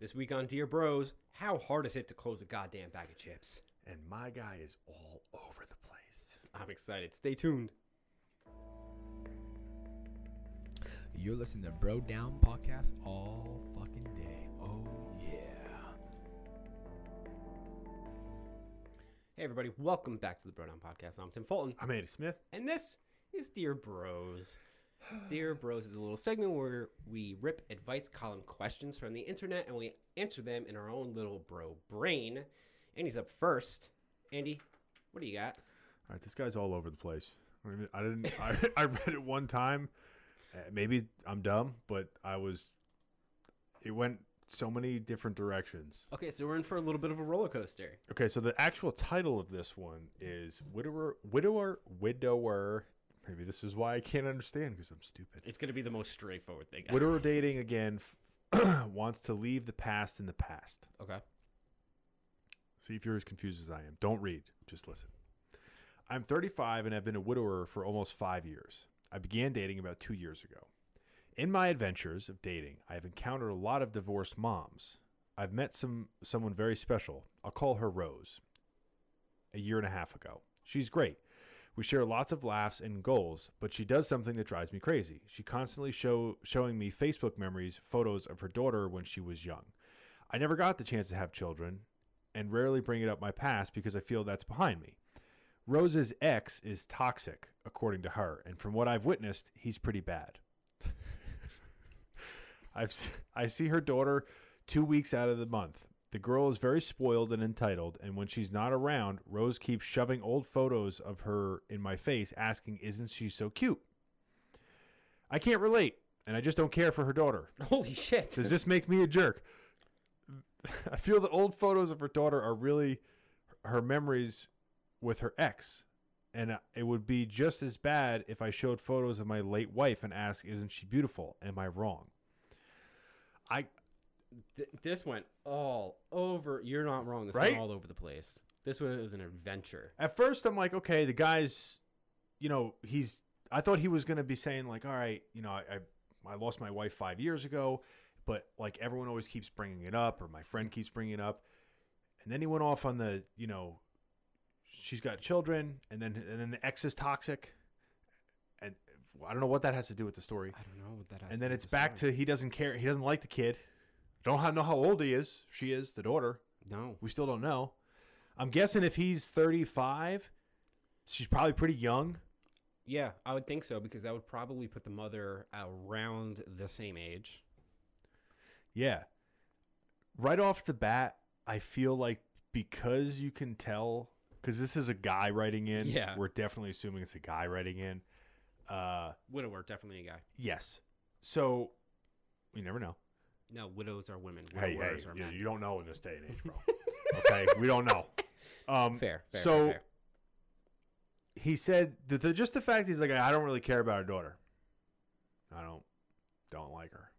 This week on Dear Bros, how hard is it to close a goddamn bag of chips? And my guy is all over the place. I'm excited. Stay tuned. You're listening to Bro Down Podcast all fucking day. Oh, yeah. Hey, everybody, welcome back to the Bro Down Podcast. I'm Tim Fulton, I'm Andy Smith. and this is Dear Bros. Dear Bros is a little segment where we rip advice column questions from the internet and we answer them in our own little bro brain. Andy's up first. Andy, what do you got? All right, this guy's all over the place. I, mean, I didn't. I, I read it one time. Uh, maybe I'm dumb, but I was. It went so many different directions. Okay, so we're in for a little bit of a roller coaster. Okay, so the actual title of this one is widower, widower, widower. Maybe this is why I can't understand because I'm stupid. It's going to be the most straightforward thing. Widower dating again wants to leave the past in the past. Okay. See if you're as confused as I am. Don't read, just listen. I'm 35 and have been a widower for almost five years. I began dating about two years ago. In my adventures of dating, I have encountered a lot of divorced moms. I've met some someone very special. I'll call her Rose. A year and a half ago. She's great. We share lots of laughs and goals, but she does something that drives me crazy. She constantly show showing me Facebook memories, photos of her daughter when she was young. I never got the chance to have children, and rarely bring it up my past because I feel that's behind me. Rose's ex is toxic, according to her, and from what I've witnessed, he's pretty bad. I've I see her daughter two weeks out of the month. The girl is very spoiled and entitled, and when she's not around, Rose keeps shoving old photos of her in my face, asking, "Isn't she so cute?" I can't relate, and I just don't care for her daughter. Holy shit. Does this make me a jerk? I feel the old photos of her daughter are really her memories with her ex. And it would be just as bad if I showed photos of my late wife and asked, Isn't she beautiful? Am I wrong? I Th- this went all over. You're not wrong. This Right? went all over the place. This was an adventure. at first I'm like, okay, the guy's you know, he's I thought he was gonna be saying, like, all right, you know, I, I I lost my wife five years ago, but like everyone always keeps bringing it up, or my friend keeps bringing it up, and then he went off on the, you know, she's got children, and then and then the ex is toxic, and I don't know what that has to do with the story. I don't know what that has. To do. And then it's back to he doesn't care, he doesn't like the kid. Don't know how old he is. She is the daughter. no. We still don't know. I'm guessing if he's 35, she's probably pretty young. Yeah, I would think so because that would probably put the mother around the same age. Yeah. Right off the bat, I feel like because you can tell, because this is a guy writing in, Yeah. we're definitely assuming it's a guy writing in. Uh, Widower, definitely a guy. yes. So you never know. No, widows are women. Hey, hey, are you, men. you don't know in this day and age, bro. okay, we don't know. Um, Fair, fair. so fair. he said that the, just the fact he's like, I don't really care about her daughter. I don't, don't like her.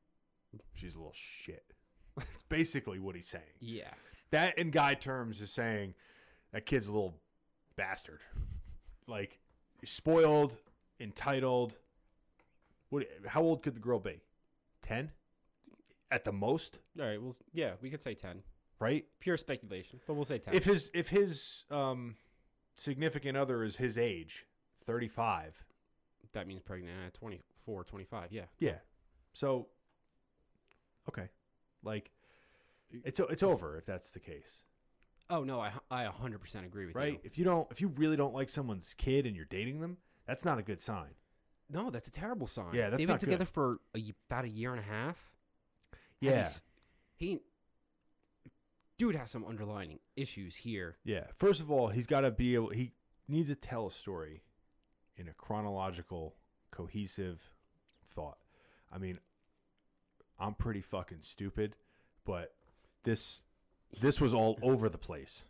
She's a little shit. That's basically what he's saying. yeah, That in guy terms is saying that kid's a little bastard. Like spoiled, entitled. What? How old could the girl be? Ten, at the most, all right. Well, yeah, we could say ten. right? Pure speculation, but we'll say ten. If his if his um significant other is his age, thirty five. that means pregnant at 24, 25. Yeah. Yeah. So. Okay, like it's o- it's over if that's the case. Oh no, I I 100% agree with you. right? you. If you don't, if you really don't like someone's kid and you're dating them, that's not a good sign. No, that's a terrible sign. Yeah, that's They've been not good. together for a, y- about a year and a half. Yeah, He, dude has some underlying issues here. yeah. First of all, he's got to be able. He needs to tell a story in a chronological, cohesive thought. I mean, I'm pretty fucking stupid, but this this was all over the place.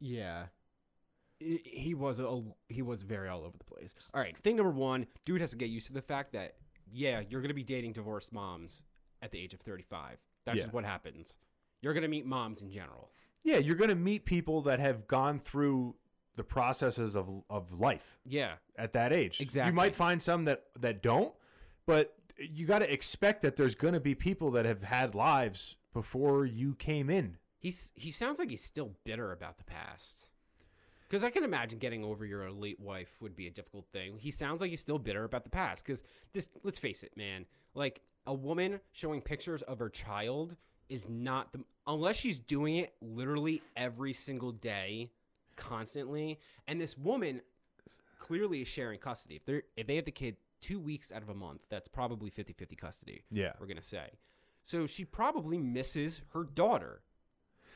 Yeah. He was a, he was very all over the place. All right, thing number one, dude has to get used to the fact that yeah, you're gonna be dating divorced moms at the age of 35. That's Yeah. just what happens. You're gonna meet moms in general. Yeah, you're gonna meet people that have gone through the processes of of life. Yeah, at that age. Exactly. You might find some that that don't, but you got to expect that there's going to be people that have had lives before you came in. He's he sounds like he's still bitter about the past. Because I can imagine getting over your late wife would be a difficult thing. He sounds like he's still bitter about the past. Because this, let's face it, man. Like a woman showing pictures of her child is not the unless she's doing it literally every single day, constantly. And this woman clearly is sharing custody. If they're if they have the kid two weeks out of a month, that's probably 50-50 custody. Yeah. We're gonna say. So she probably misses her daughter.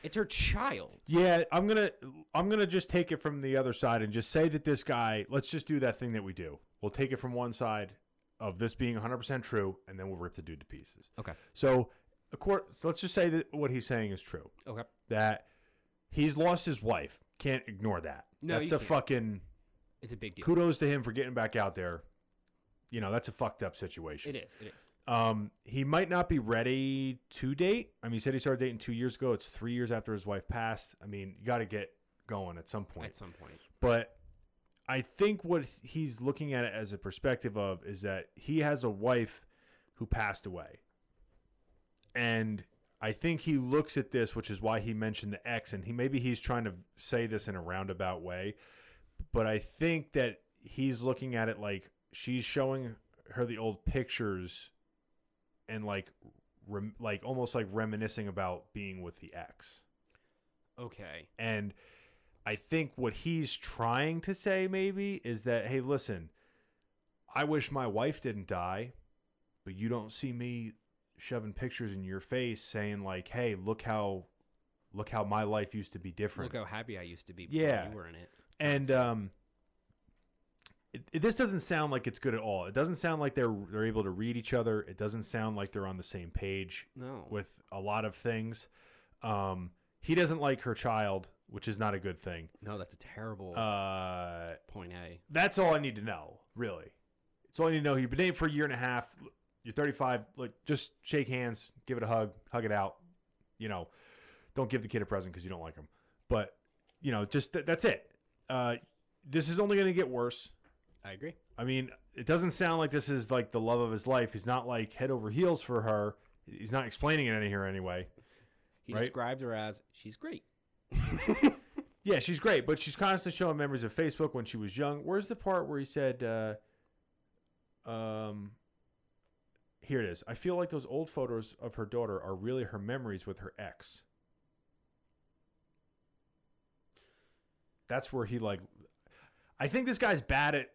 It's her child. Yeah, I'm gonna I'm gonna just take it from the other side and just say that this guy. Let's just do that thing that we do. We'll take it from one side of this being 100 percent true, and then we'll rip the dude to pieces. Okay. So, of course, so let's just say that what he's saying is true. Okay. That he's lost his wife. Can't ignore that. No, that's you a can't. fucking It's a big deal. kudos to him for getting back out there. You know, that's a fucked up situation. It is. It is. Um, he might not be ready to date. I mean, he said he started dating two years ago. It's three years after his wife passed. I mean, you got to get going at some point. At some point. But I think what he's looking at it as a perspective of is that he has a wife who passed away. And I think he looks at this, which is why he mentioned the ex, and he maybe he's trying to say this in a roundabout way. But I think that he's looking at it like she's showing her the old pictures and like rem- like almost like reminiscing about being with the ex. Okay. And I think what he's trying to say maybe is that, hey, listen, I wish my wife didn't die, but you don't see me shoving pictures in your face saying like, hey, look how look how my life used to be different. Look how happy I used to be before Yeah. you were in it. and um it, it, this doesn't sound like it's good at all. It doesn't sound like they're they're able to read each other. It doesn't sound like they're on the same page No. with a lot of things. Um, he doesn't like her child, which is not a good thing. no, that's a terrible Uh, point A. that's all I need to know, really. It's all I need to know. You've been dating for a year and a half. You're 35. Like, just shake hands, give it a hug, hug it out. You know, don't give the kid a present because you don't like him. But you know, just th- that's it. Uh, this is only going to get worse. I agree. I mean, it doesn't sound like this is like the love of his life. He's not like head over heels for her. He's not explaining it any here anyway. He Right. described her as she's great. Yeah, she's great, but she's constantly showing memories of Facebook when she was young. Where's the part where he said, uh, um, here it is. I feel like those old photos of her daughter are really her memories with her ex. That's where he like, I think this guy's bad at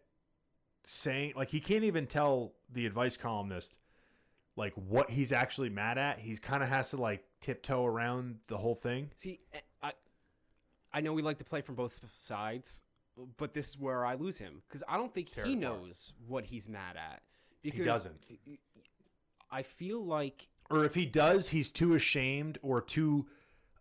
saying, like, he can't even tell the advice columnist, like, what he's actually mad at. He's kind of has to, like, tiptoe around the whole thing. See, eh, I, I know we like to play from both sides, but this is where I lose him because I don't think Tear he knows what he's mad at. Because he doesn't. I feel like or if he does, he's too ashamed or too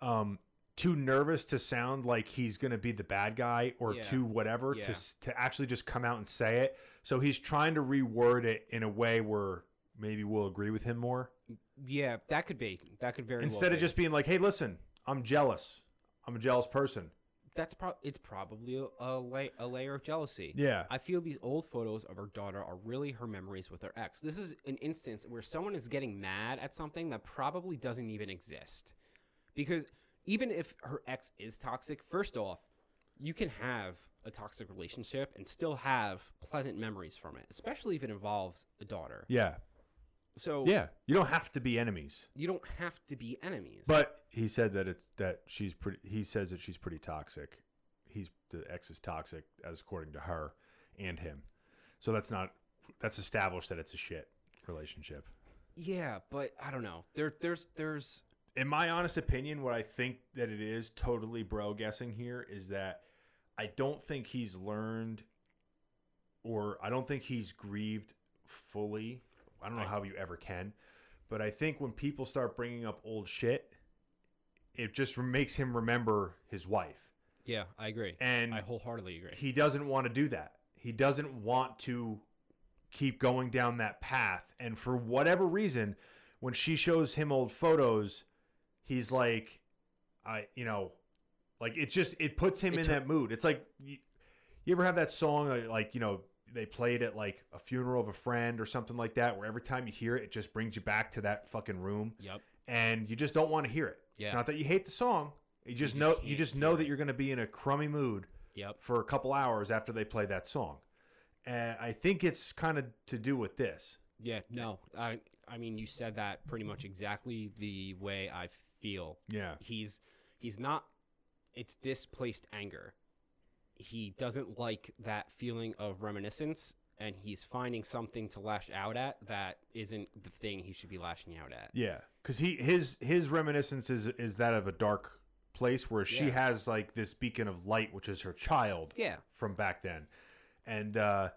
um too nervous to sound like he's going to be the bad guy or Yeah. too whatever Yeah. to to actually just come out and say it. So he's trying to reword it in a way where maybe we'll agree with him more yeah, that could be that could very well instead of be. just being like, "Hey, listen, I'm jealous. I'm a jealous person." that's pro- it's probably a, a, la- a layer of jealousy. Yeah. I feel these old photos of her daughter are really her memories with her ex. This is an instance where someone is getting mad at something that probably doesn't even exist. Because even if her ex is toxic, first off, you can have a toxic relationship and still have pleasant memories from it, especially if it involves a daughter. Yeah. So Yeah. You don't have to be enemies. you don't have to be enemies. But he said that it's that she's pretty. He says that she's pretty toxic. He's the ex is toxic, as according to her and him. So that's not that's established that it's a shit relationship. yeah, but I don't know. There, there's, there's. In my honest opinion, what I think that it is totally bro guessing here is that I don't think he's learned, or I don't think he's grieved fully. I don't know how you ever can, but I think when people start bringing up old shit, it just makes him remember his wife. Yeah, I agree. And I wholeheartedly agree. he doesn't want to do that. He doesn't want to keep going down that path. And for whatever reason, when she shows him old photos, he's like, I, you know, like it just it puts him It in tur- that mood. It's like you, you ever have that song uh, like you know they played at like a funeral of a friend or something like that, where every time you hear it, it just brings you back to that fucking room, Yep. and you just don't want to hear it. It's Yeah. not that you hate the song. You just just know you just know that it. you're going to be in a crummy mood Yep. for a couple hours after they play that song. And I think it's kind of to do with this. Yeah. No. I. I mean, you said that pretty much exactly the way I feel. Yeah. He's he's not. It's displaced anger. He doesn't like that feeling of reminiscence, and he's finding something to lash out at that isn't the thing he should be lashing out at. Yeah, because he his his reminiscence is is that of a dark place where she Yeah. has like this beacon of light, which is her child Yeah. from back then, and uh,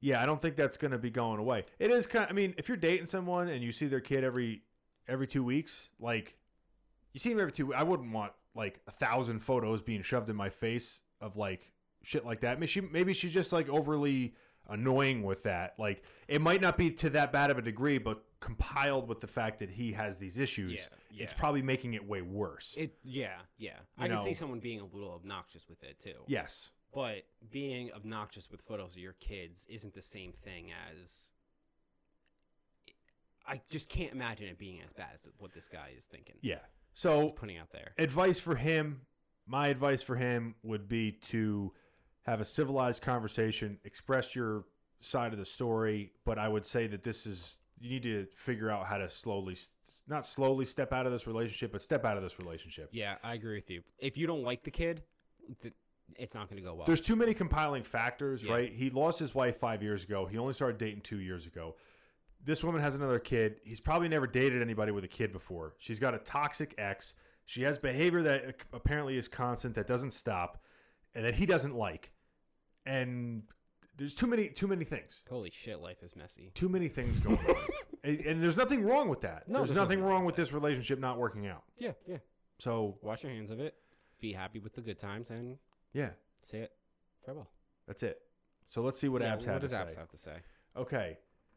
yeah, I don't think that's going to be going away. It is kind. I mean, if you're dating someone and you see their kid every every two weeks, like you see them every two, I wouldn't want like a thousand photos being shoved in my face of like shit like that. Maybe she maybe she's just like overly annoying with that. Like it might not be to that bad of a degree, but compiled with the fact that he has these issues, Yeah, it's probably making it way worse. It. Yeah. Yeah. You I can see someone being a little obnoxious with it too. yes. But being obnoxious with photos of your kids isn't the same thing as. I just can't imagine it being as bad as what this guy is thinking. Yeah. So Putting out there. advice for him my advice for him would be to have a civilized conversation express your side of the story but i would say that this is you need to figure out how to slowly not slowly step out of this relationship but step out of this relationship Yeah, I agree with you. If you don't like the kid, it's not going to go well. there's too many compiling factors Yeah. right he lost his wife five years ago he only started dating two years ago this woman has another kid. He's probably never dated anybody with a kid before. She's got a toxic ex. She has behavior that apparently is constant that doesn't stop and that he doesn't like. And there's too many too many things. Holy shit, life is messy. too many things going on. And, and there's nothing wrong with that. No, there's, there's nothing nothing wrong with with this relationship not working out. Yeah, yeah. so Wash your hands of it. Be happy with the good times and yeah. say it. Farewell. that's it. So let's see what yeah, abs what to does say. Abs have to say? Okay.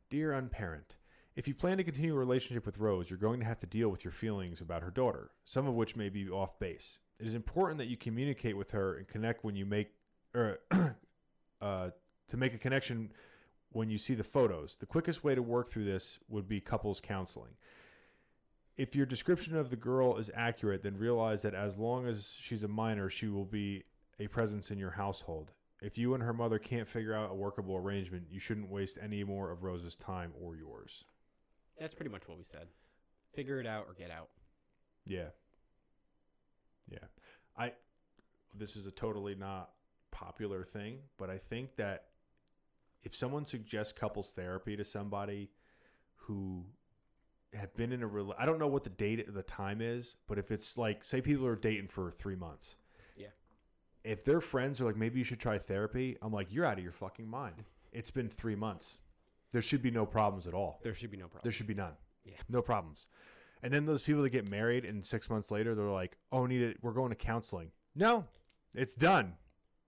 Dear unparent, if you plan to continue a relationship with Rose, you're going to have to deal with your feelings about her daughter, some of which may be off base. It is important that you communicate with her and connect when you make, or uh, to make a connection when you see the photos. The quickest way to work through this would be couples counseling. If your description of the girl is accurate, then realize that as long as she's a minor, she will be a presence in your household. If you and her mother can't figure out a workable arrangement, you shouldn't waste any more of Rose's time or yours. That's pretty much what we said. Figure it out or get out. Yeah. Yeah. I this is a totally not popular thing, but I think that if someone suggests couples therapy to somebody who have been in a rela- I don't know what the date the time is, but if it's like say people are dating for 3 months. If their friends are like maybe you should try therapy, I'm like you're out of your fucking mind. It's been 3 months. There should be no problems at all. There should be no problems. There should be none. Yeah. No problems. And then those people that get married and six months later they're like, "Oh, need it. We're going to counseling." No, it's done.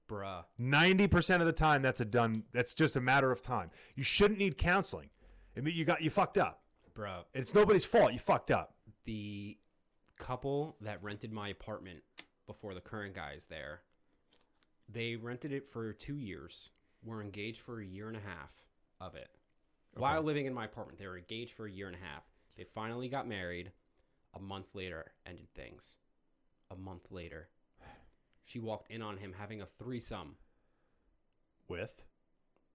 Bruh. Ninety percent of the time, that's a done. That's just a matter of time. You shouldn't need counseling. I mean, you got you fucked up. Bruh. It's nobody's fault. You fucked up. The couple that rented my apartment before the current guy is there, they rented it for two years. Were engaged for a year and a half of it. While living in my apartment, they were engaged for a year and a half. They finally got married. A month later, ended things. A month later, she walked in on him having a threesome. With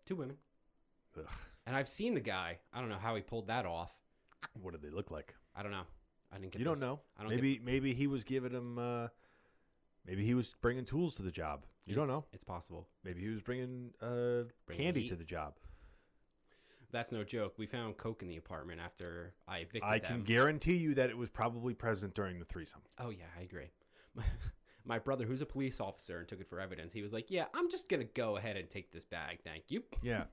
Two women. Ugh. And I've seen the guy. I don't know how he pulled that off. what did they look like? I don't know. I didn't get. You don't know. I don't maybe maybe he was giving him. Uh, maybe he was bringing tools to the job. You don't It's- know. It's possible. Maybe he was bringing uh, Bringing candy heat. to the job. That's no joke. We found coke in the apartment after I evicted I them. can guarantee you that it was probably present during the threesome. oh yeah, I agree. My brother, who's a police officer and took it for evidence, he was like, "Yeah, I'm just gonna go ahead and take this bag, thank you." Yeah.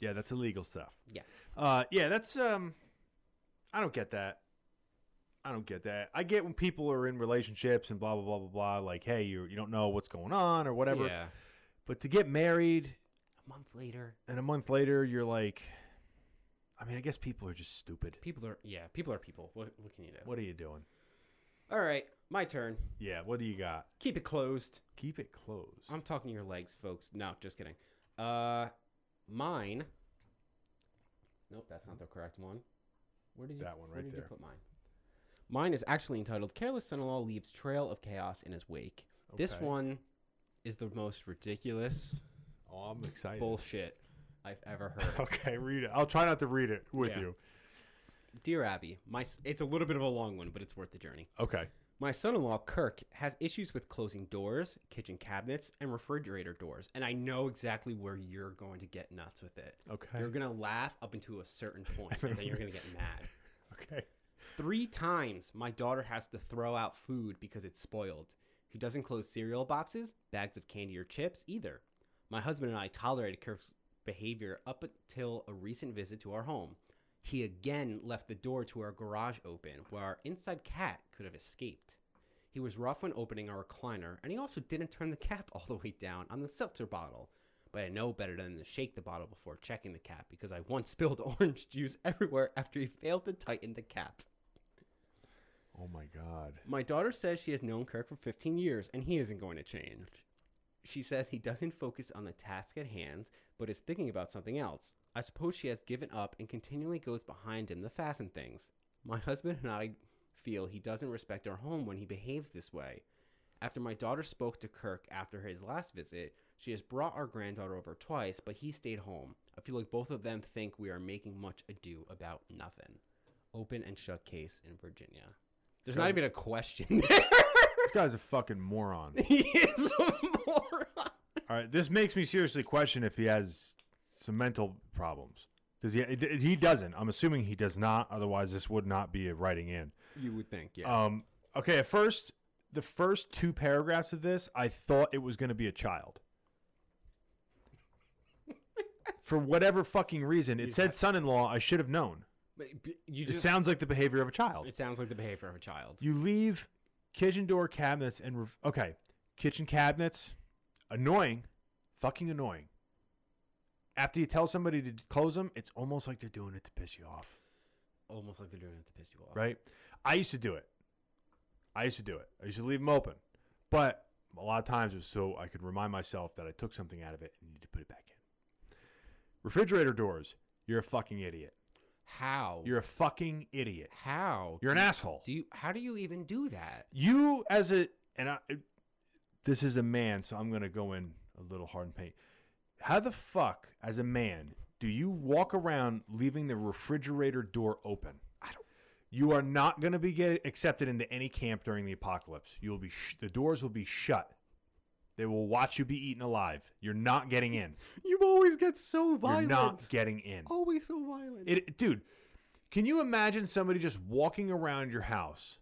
Yeah, that's illegal stuff. Yeah. Uh yeah, that's um I don't get that. I don't get that. I get when people are in relationships and blah blah blah blah blah like, hey, you you don't know what's going on or whatever. Yeah. But to get married A month later, and a month later you're like I mean, I guess people are just stupid. people are yeah, people are people. What what can you do? What are you doing? All right, my turn. Yeah, what do you got? Keep it closed. Keep it closed. I'm talking your legs, folks. No, just kidding. Uh, mine. Nope, that's not the correct one. Where did you? That one where right did there. you put mine? Mine is actually entitled "Careless Son-in-Law Leaves Trail of Chaos in His Wake." This one is the most ridiculous Oh, I'm excited. bullshit I've ever heard. Okay, read it. I'll try not to read it with Yeah. you. Dear Abby, my it's a little bit of a long one, but it's worth the journey. Okay. My son-in-law Kirk has issues with closing doors, kitchen cabinets, and refrigerator doors, and I know exactly where you're going to get nuts with it. Okay. You're gonna laugh up until a certain point, and then you're gonna get mad. Okay. Three times my daughter has to throw out food because it's spoiled. He doesn't close cereal boxes, bags of candy or chips either. My husband and I tolerated Kirk's behavior up until a recent visit to our home. He again left the door to our garage open, where our inside cat could have escaped. He was rough when opening our recliner, and he also didn't turn the cap all the way down on the seltzer bottle. But I know better than to shake the bottle before checking the cap because I once spilled orange juice everywhere after he failed to tighten the cap. Oh my God. My daughter says she has known Kirk for 15 years and he isn't going to change. She says he doesn't focus on the task at hand, but is thinking about something else. I suppose she has given up and continually goes behind him to fasten things. My husband and I feel he doesn't respect our home when he behaves this way. After my daughter spoke to Kirk after his last visit, she has brought our granddaughter over twice, but he stayed home. I feel like both of them think we are making much ado about nothing. Open and shut case in Virginia. There's not even a question there. This guy's a fucking moron. he is a moron. All right. This makes me seriously question if he has some mental problems. Does he? He doesn't. I'm assuming he does not. Otherwise, this would not be a writing in. You would think, yeah. Um. Okay. At first, the first two paragraphs of this, I thought it was going to be a child. For whatever fucking reason, it said son-in-law. I should have known. You It sounds like the behavior of a child. it sounds like the behavior of a child. You leave kitchen door cabinets and rev- okay, kitchen cabinets, annoying, fucking annoying. After you tell somebody to close them, it's almost like they're doing it to piss you off, Almost like they're doing it to piss you off. right? I used to do it. I used to do it. I used to leave them open, but a lot of times it was so I could remind myself that I took something out of it and need to put it back in. Refrigerator doors, you're a fucking idiot. How? You're a fucking idiot. how? You're an asshole. Do you? How do you even do that? you as a and I, this is a man, so I'm gonna go in a little hard and paint. How the fuck, as a man, do you walk around leaving the refrigerator door open? I don't. You are not gonna be get accepted into any camp during the apocalypse. You will be sh- the doors will be shut. They will watch you be eaten alive. You're not getting in. You always get so violent. You're not getting in. always so violent. It, dude, can you imagine somebody just walking around your house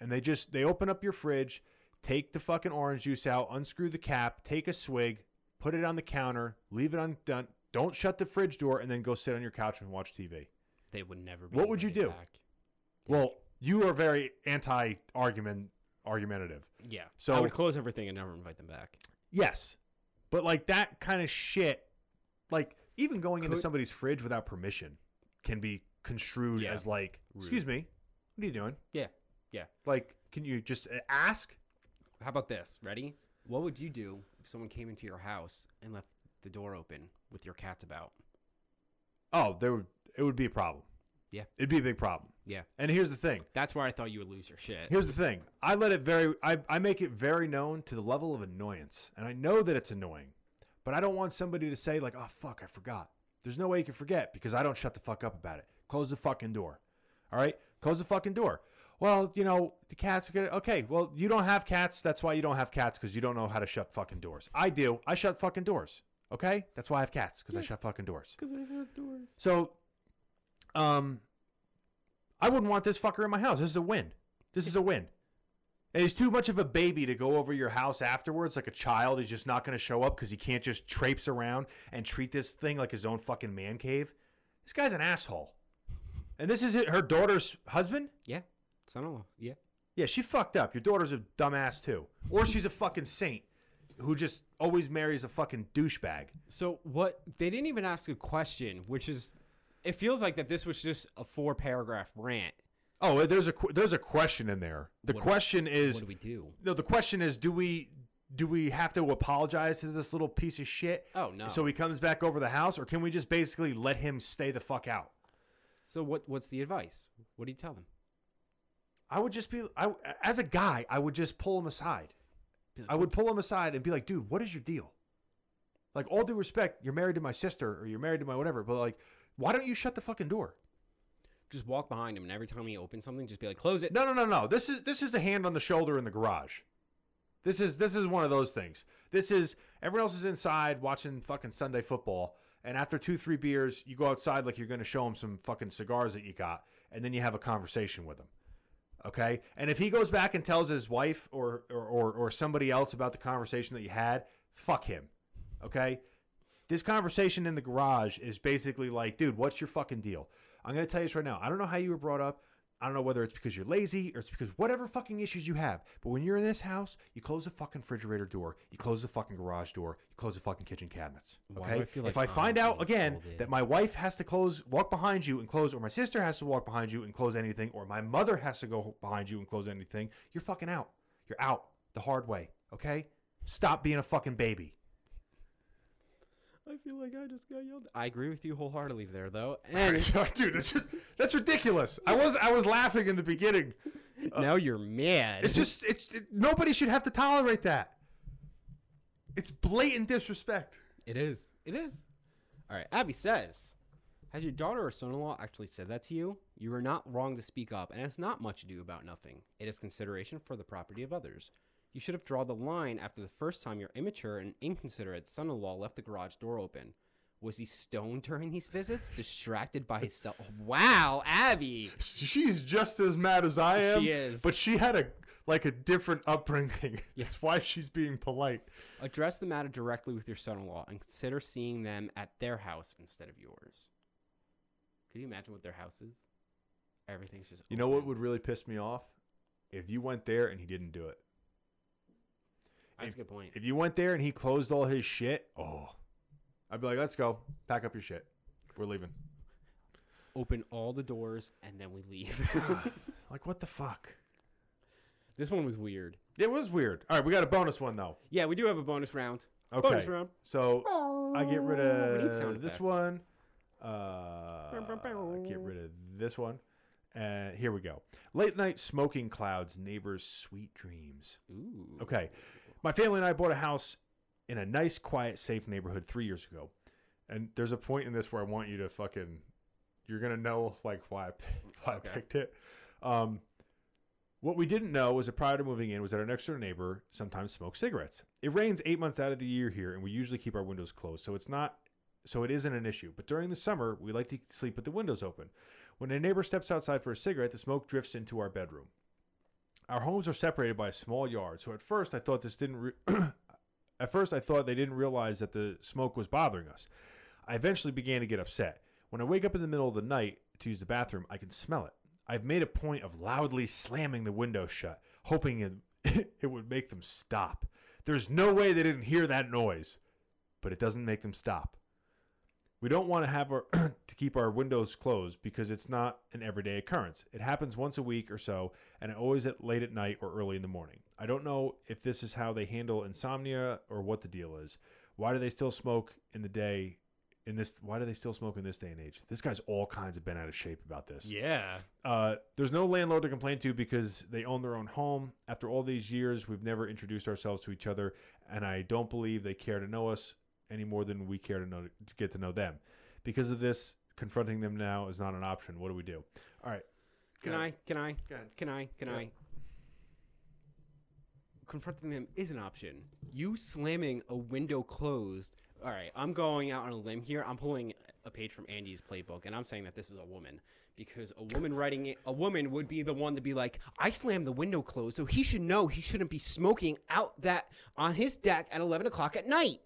and they just they open up your fridge, take the fucking orange juice out, unscrew the cap, take a swig, put it on the counter, leave it undone, don't shut the fridge door, and then go sit on your couch and watch TV. they would never. Be What would you do? Back. Well, you are very anti-argument argumentative. Yeah. So- I would close everything and never invite them back. Yes. But like that kind of shit, like even going into somebody's fridge without permission can be construed Yeah. as like, Rude. excuse me, what are you doing? Yeah. Yeah. Like, can you just uh, ask? How about this? Ready? What would you do if someone came into your house and left the door open with your cats about? Oh, there would it would be a problem. Yeah. It'd be a big problem. Yeah. And here's the thing. That's where I thought you would lose your shit. Here's the thing. I let it very I, I make it very known to the level of annoyance. And I know that it's annoying. But I don't want somebody to say like, "Oh fuck, I forgot." There's no way you can forget because I don't shut the fuck up about it. Close the fucking door. All right? Close the fucking door. Well, you know, the cats are to Okay, well, you don't have cats. That's why you don't have cats cuz you don't know how to shut fucking doors. I do. I shut fucking doors. Okay? That's why I have cats cuz I shut fucking doors. Because I have doors. So, um, I wouldn't want this fucker in my house. This is a win. This is a win. And he's too much of a baby to go over your house afterwards like a child. He's just not going to show up because he can't just traipse around and treat this thing like his own fucking man cave. This guy's an asshole. And this is it, her daughter's husband? Yeah. Son-in-law. Yeah. Yeah, she fucked up. Your daughter's a dumbass too. Or she's a fucking saint who just always marries a fucking douchebag. So what? They didn't even ask a question, which is, it feels like that this was just a four-paragraph rant. Oh, there's a there's a question in there. The What- question is what do we do? No, the question is, do we do we have to apologize to this little piece of shit? Oh, no. So he comes back over the house, or can we just basically let him stay the fuck out? So what? What's the advice? What do you tell them? I would just be, I, as a guy, I would just pull him aside. I would pull him aside and be like, dude, what is your deal? Like, all due respect, you're married to my sister or you're married to my whatever, but like, why don't you shut the fucking door? just walk behind him, and every time he opens something, just be like, close it. No, no, no, no. This is this is the hand on the shoulder in the garage. This is this is one of those things. This is everyone else is inside watching fucking Sunday football, and after two three beers, you go outside like you're going to show him some fucking cigars that you got, and then you have a conversation with him. Okay, and if he goes back and tells his wife or or or, or somebody else about the conversation that you had, fuck him. Okay, this conversation in the garage is basically like, dude, what's your fucking deal? I'm going to tell you this right now. I don't know how you were brought up. I don't know whether it's because you're lazy or it's because whatever fucking issues you have. But when you're in this house, you close the fucking refrigerator door, you close the fucking garage door, you close the fucking kitchen cabinets. Okay? I feel if I find out again that my wife has to close, walk behind you and close, or my sister has to walk behind you and close anything, or my mother has to go behind you and close anything, you're fucking out. You're out the hard way. Okay? Stop being a fucking baby. I feel like I just got yelled. I agree with you wholeheartedly there, though. And dude, that's just that's ridiculous. I was I was laughing in the beginning. now you're mad. It's just it's it, nobody should have to tolerate that. It's blatant disrespect. It is. It is. All right. Abby says, "Has your daughter or son-in-law actually said that to you? You are not wrong to speak up, and it's not much ado about nothing. It is consideration for the property of others. You should have drawn the line after the first time your immature and inconsiderate son-in-law left the garage door open. Was he stoned during these visits? Distracted by his cell? Wow, Abby. She's just as mad as I am. She is. but she had a like a different upbringing. That's why she's being polite. Address the matter directly with your son-in-law and consider seeing them at their house instead of yours. Could you imagine what their house is? Everything's just. You know what would really piss me off? If you went there and he didn't do it. That's a good point. If you went there and he closed all his shit, oh, I'd be like, let's go, pack up your shit, we're leaving. Open all the doors and then we leave. Like what the fuck? this one was weird. It was weird. All right, we got a bonus one though. Yeah, we do have a bonus round. Okay. Bonus round. So I get rid We sound of this one. Uh, get rid of this one. And here we go. Late night smoking clouds, neighbors' sweet dreams. Ooh. Okay. My family and I bought a house in a nice, quiet, safe neighborhood three years ago. And there's a point in this where I want you to fucking, you're to know like why I, why Okay. I picked it. Um, what we didn't know was that prior to moving in was that our next door neighbor sometimes smoked cigarettes. It rains eight months out of the year here, and we usually keep our windows closed, so it's not, so it isn't an issue. But during the summer, we like to sleep with the windows open. When a neighbor steps outside for a cigarette, the smoke drifts into our bedroom. Our homes are separated by a small yard, so at first I thought this didn't. Re- at first I thought they didn't realize that the smoke was bothering us. I eventually began to get upset. When I wake up in the middle of the night to use the bathroom, I can smell it. I've made a point of loudly slamming the window shut, hoping it, it would make them stop. There's no way they didn't hear that noise, but it doesn't make them stop. We don't want to have our to keep our windows closed because it's not an everyday occurrence. It happens once a week or so, and always at late at night or early in the morning. I don't know if this is how they handle insomnia or what the deal is. Why do they still smoke in the day? In this, why do they still smoke in this day and age? This guy's all kinds of been out of shape about this. Yeah. Uh, there's no landlord to complain to because they own their own home. After all these years, we've never introduced ourselves to each other, and I don't believe they care to know us any more than we care to know to get to know them. Because of this, confronting them now is not an option. What do we do? All right. Can I? Can I? Can I? Can Yeah. I? Confronting them is an option. You slamming a window closed. All right, I'm going out on a limb here. I'm pulling a page from Andy's playbook, and I'm saying that this is a woman because a woman writing it, a woman would be the one to be like, I slammed the window closed, so he should know he shouldn't be smoking out that on his deck at 11 o'clock at night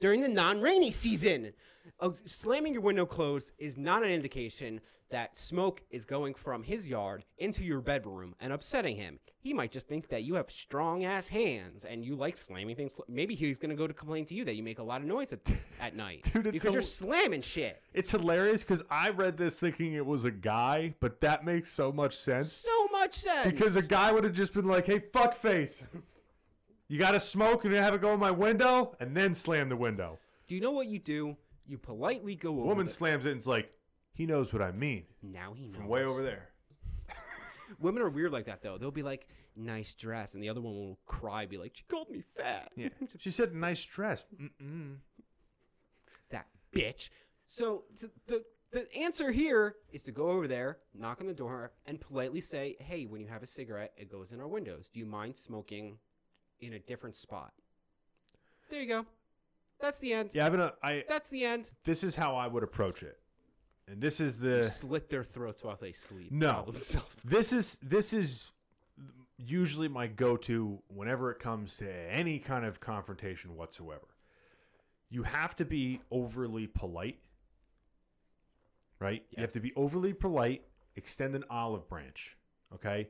during the non-rainy season. Uh, slamming your window closed is not an indication that smoke is going from his yard into your bedroom and upsetting him. He might just think that you have strong ass hands and you like slamming things. Maybe he's gonna go to complain to you that you make a lot of noise at, at night Dude, it's because you're slamming shit. It's hilarious because I read this thinking it was a guy, but that makes so much sense. So much sense. Because a guy would have just been like, "Hey, fuck face." You got to smoke and have it go in my window and then slam the window. Do you know what you do? You politely go over. Woman the- slams it and it's like, he knows what I mean. now he knows. From way over there. Women are weird like that though. They'll be like, "Nice dress," and the other one will cry, be like, "She called me fat." Yeah. she said, nice dress. Mm-mm. that bitch. So th- the the answer here is to go over there, knock on the door, and politely say, "Hey, when you have a cigarette, it goes in our windows. Do you mind smoking in a different spot?" There you go. That's the end. Yeah, I've been a, I, That's the end. this is how I would approach it. And this is You the slit their throats while they sleep. No. This is this is usually my go-to whenever it comes to any kind of confrontation whatsoever. You have to be overly polite. Right? You have to be overly polite, extend an olive branch. Okay?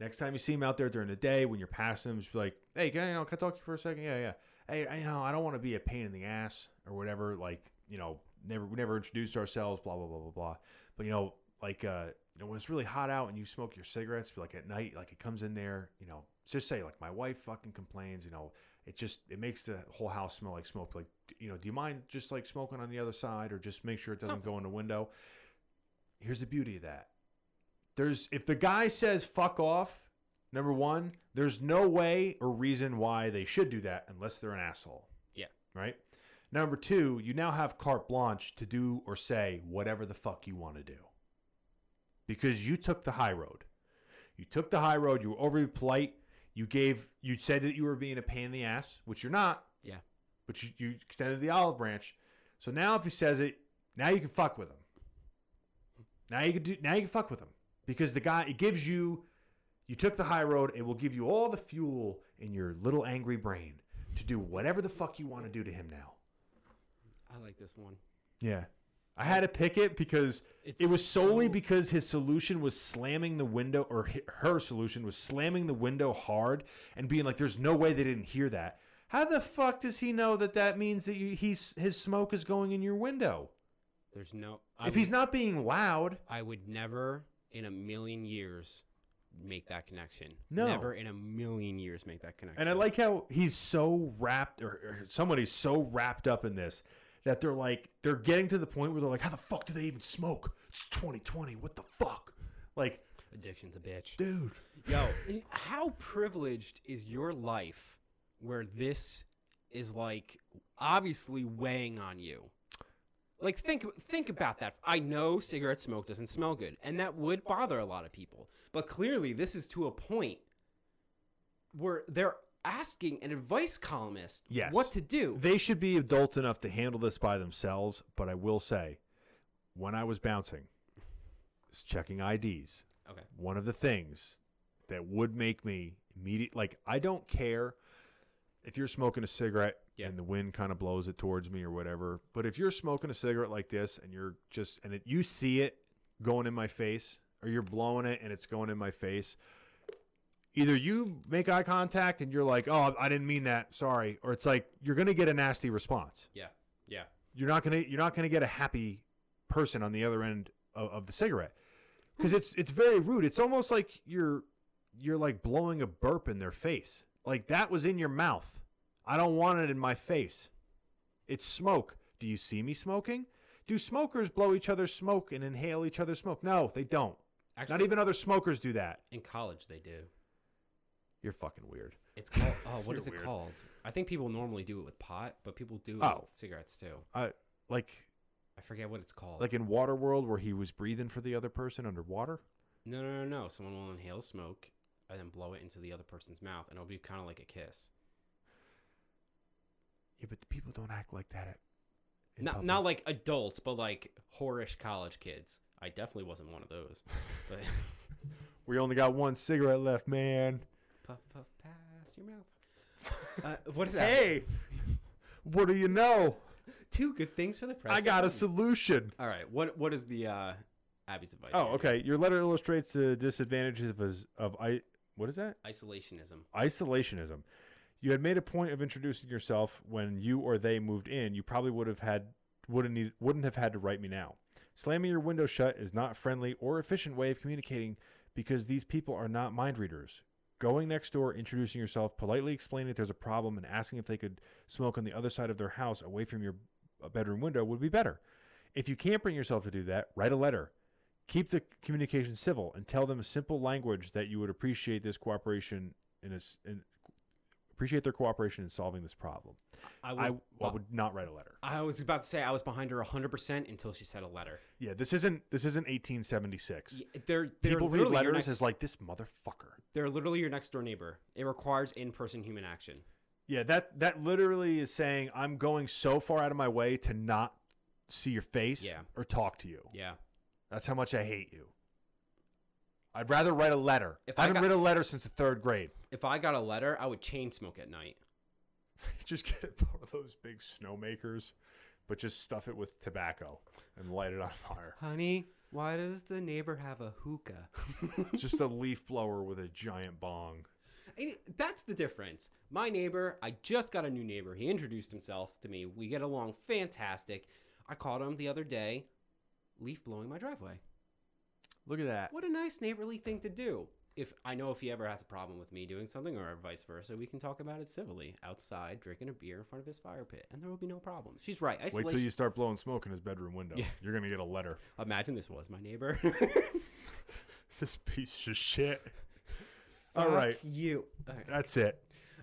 Next time you see him out there during the day when you're passing him, just be like, "Hey, can I, you know, can I talk to you for a second? Yeah, yeah. Hey, I, you know, I don't want to be a pain in the ass or whatever. Like, you know, never we never introduced ourselves. Blah blah blah blah blah. But you know, like, uh, you know, when it's really hot out and you smoke your cigarettes, like at night, like it comes in there. You know, just say like my wife fucking complains. You know, it just it makes the whole house smell like smoke. Like, you know, do you mind just like smoking on the other side or just make sure it doesn't Something. go in the window? Here's the beauty of that. There's if the guy says fuck off, number one, there's no way or reason why they should do that unless they're an asshole. Yeah. Right? Number two, you now have carte blanche to do or say whatever the fuck you want to do. Because you took the high road. You took the high road, you were overly polite, you gave you said that you were being a pain in the ass, which you're not. Yeah. But you, you extended the olive branch. So now if he says it, now you can fuck with him. Now you can do now you can fuck with him. Because the guy it gives you you took the high road, it will give you all the fuel in your little angry brain to do whatever the fuck you want to do to him now. I like this one. Yeah. I had to pick it because It's it was solely so- because his solution was slamming the window, or her solution was slamming the window hard and being like, "There's no way they didn't hear that." How the fuck does he know that that means that you, he's his smoke is going in your window? There's no. I if he's not being loud, I would never in a million years make that connection. No. Never in a million years make that connection. and I like how he's so wrapped, or, or somebody's so wrapped up in this that they're like, they're getting to the point where they're like, "How the fuck do they even smoke? It's 2020. What the fuck?" Like, addiction's a bitch. dude. Yo, how privileged is your life where this is like obviously weighing on you? Like think think about that. I know cigarette smoke doesn't smell good, and that would bother a lot of people. But clearly, this is to a point where they're asking an advice columnist Yes. what to do. They should be adult enough to handle this by themselves, but I will say, when I was bouncing, was checking IDs. Okay. One of the things that would make me immediate, like I don't care if you're smoking a cigarette Yeah. and the wind kind of blows it towards me or whatever. But if you're smoking a cigarette like this and you're just and it, you see it going in my face, or you're blowing it and it's going in my face, either you make eye contact and you're like, "Oh, I didn't mean that. Sorry," or it's like you're going to get a nasty response. Yeah. Yeah. You're not going to you're not going to get a happy person on the other end of, of the cigarette because it's it's very rude. It's almost like you're you're like blowing a burp in their face. Like that was in your mouth. I don't want it in my face. It's smoke. Do you see me smoking? Do smokers blow each other's smoke and inhale each other's smoke? No, they don't. Actually, Not even other smokers do that. in college they do. You're fucking weird. It's called. Oh, what is it weird. called? I think people normally do it with pot, but people do it Oh. with cigarettes too. I like I forget what it's called. like in Waterworld where he was breathing for the other person underwater. No, no, no, no. Someone will inhale smoke and then blow it into the other person's mouth, and it'll be kind of like a kiss. Yeah, but people don't act like that. At, Not, public. not like adults, but like whorish college kids. I definitely wasn't one of those. But we only got one cigarette left, man. puff, puff, pass your mouth. Uh, what is that? Hey, what do you know? two good things for the press. I got a solution. All right. What What is the uh, Abby's advice? Oh, here? okay. Your letter illustrates the disadvantages of of I. What is that? Isolationism. Isolationism. You had made a point of introducing yourself when you or they moved in. You probably would have had wouldn't need, wouldn't have had to write me now. Slamming your window shut is not a friendly or efficient way of communicating because these people are not mind readers. Going next door, introducing yourself, politely explaining if there's a problem, and asking if they could smoke on the other side of their house away from your uh, bedroom window would be better. If you can't bring yourself to do that, write a letter. Keep the communication civil and tell them a simple language that you would appreciate this cooperation in, a in appreciate their cooperation in solving this problem. I was, I, I would not write a letter. I was about to say I was behind her 100% until she said a letter. Yeah, this isn't this isn't 1876. Y- They're, they're People read letters next, as like this motherfucker. they're literally your next door neighbor. It requires in-person human action. Yeah, that that literally is saying I'm going so far out of my way to not see your face Yeah. or talk to you. Yeah. That's how much I hate you. I'd rather write a letter. If I I haven't got- written a letter since the third grade. If I got a letter, I would chain smoke at night. just get one of those big snow makers, but just stuff it with tobacco and light it on fire. Honey, why does the neighbor have a hookah? just a leaf blower with a giant bong. And That's the difference. My neighbor, I just got a new neighbor. He introduced himself to me. We get along fantastic. I called him the other day, leaf blowing my driveway. Look at that. What a nice neighborly thing to do. If I know if he ever has a problem with me doing something or vice versa, we can talk about it civilly outside, drinking a beer in front of his fire pit, and there will be no problem. She's right. Wait till you start blowing smoke in his bedroom window. Yeah. You're gonna get a letter. Imagine this was my neighbor. This piece of shit. All Fuck right. you. All right. That's it.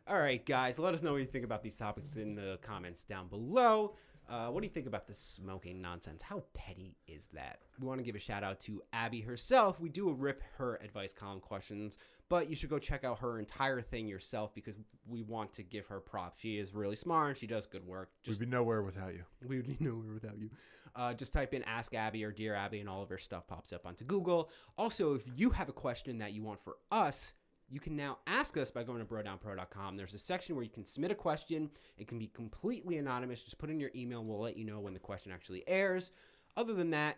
All right, guys, let us know what you think about these topics in the comments down below. Uh, what do you think about this smoking nonsense? How petty is that? We want to give a shout out to Abby herself. We do rip her advice column questions, but you should go check out her entire thing yourself because we want to give her props. She is really smart and she does good work. Just We'd be nowhere without you. we would be nowhere without you. Uh, just type in Ask Abby or Dear Abby, and all of her stuff pops up onto Google. Also, if you have a question that you want for us, you can now ask us by going to brodownpro.com. There's a section where you can submit a question. It can be completely anonymous. Just put in your email, and we'll let you know when the question actually airs. Other than that,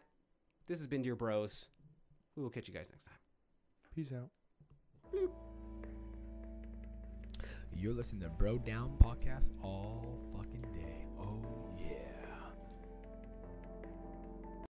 this has been Dear Bros. We will catch you guys next time. Peace out. You're listening to Bro Down Podcast all fucking day. Oh, yeah.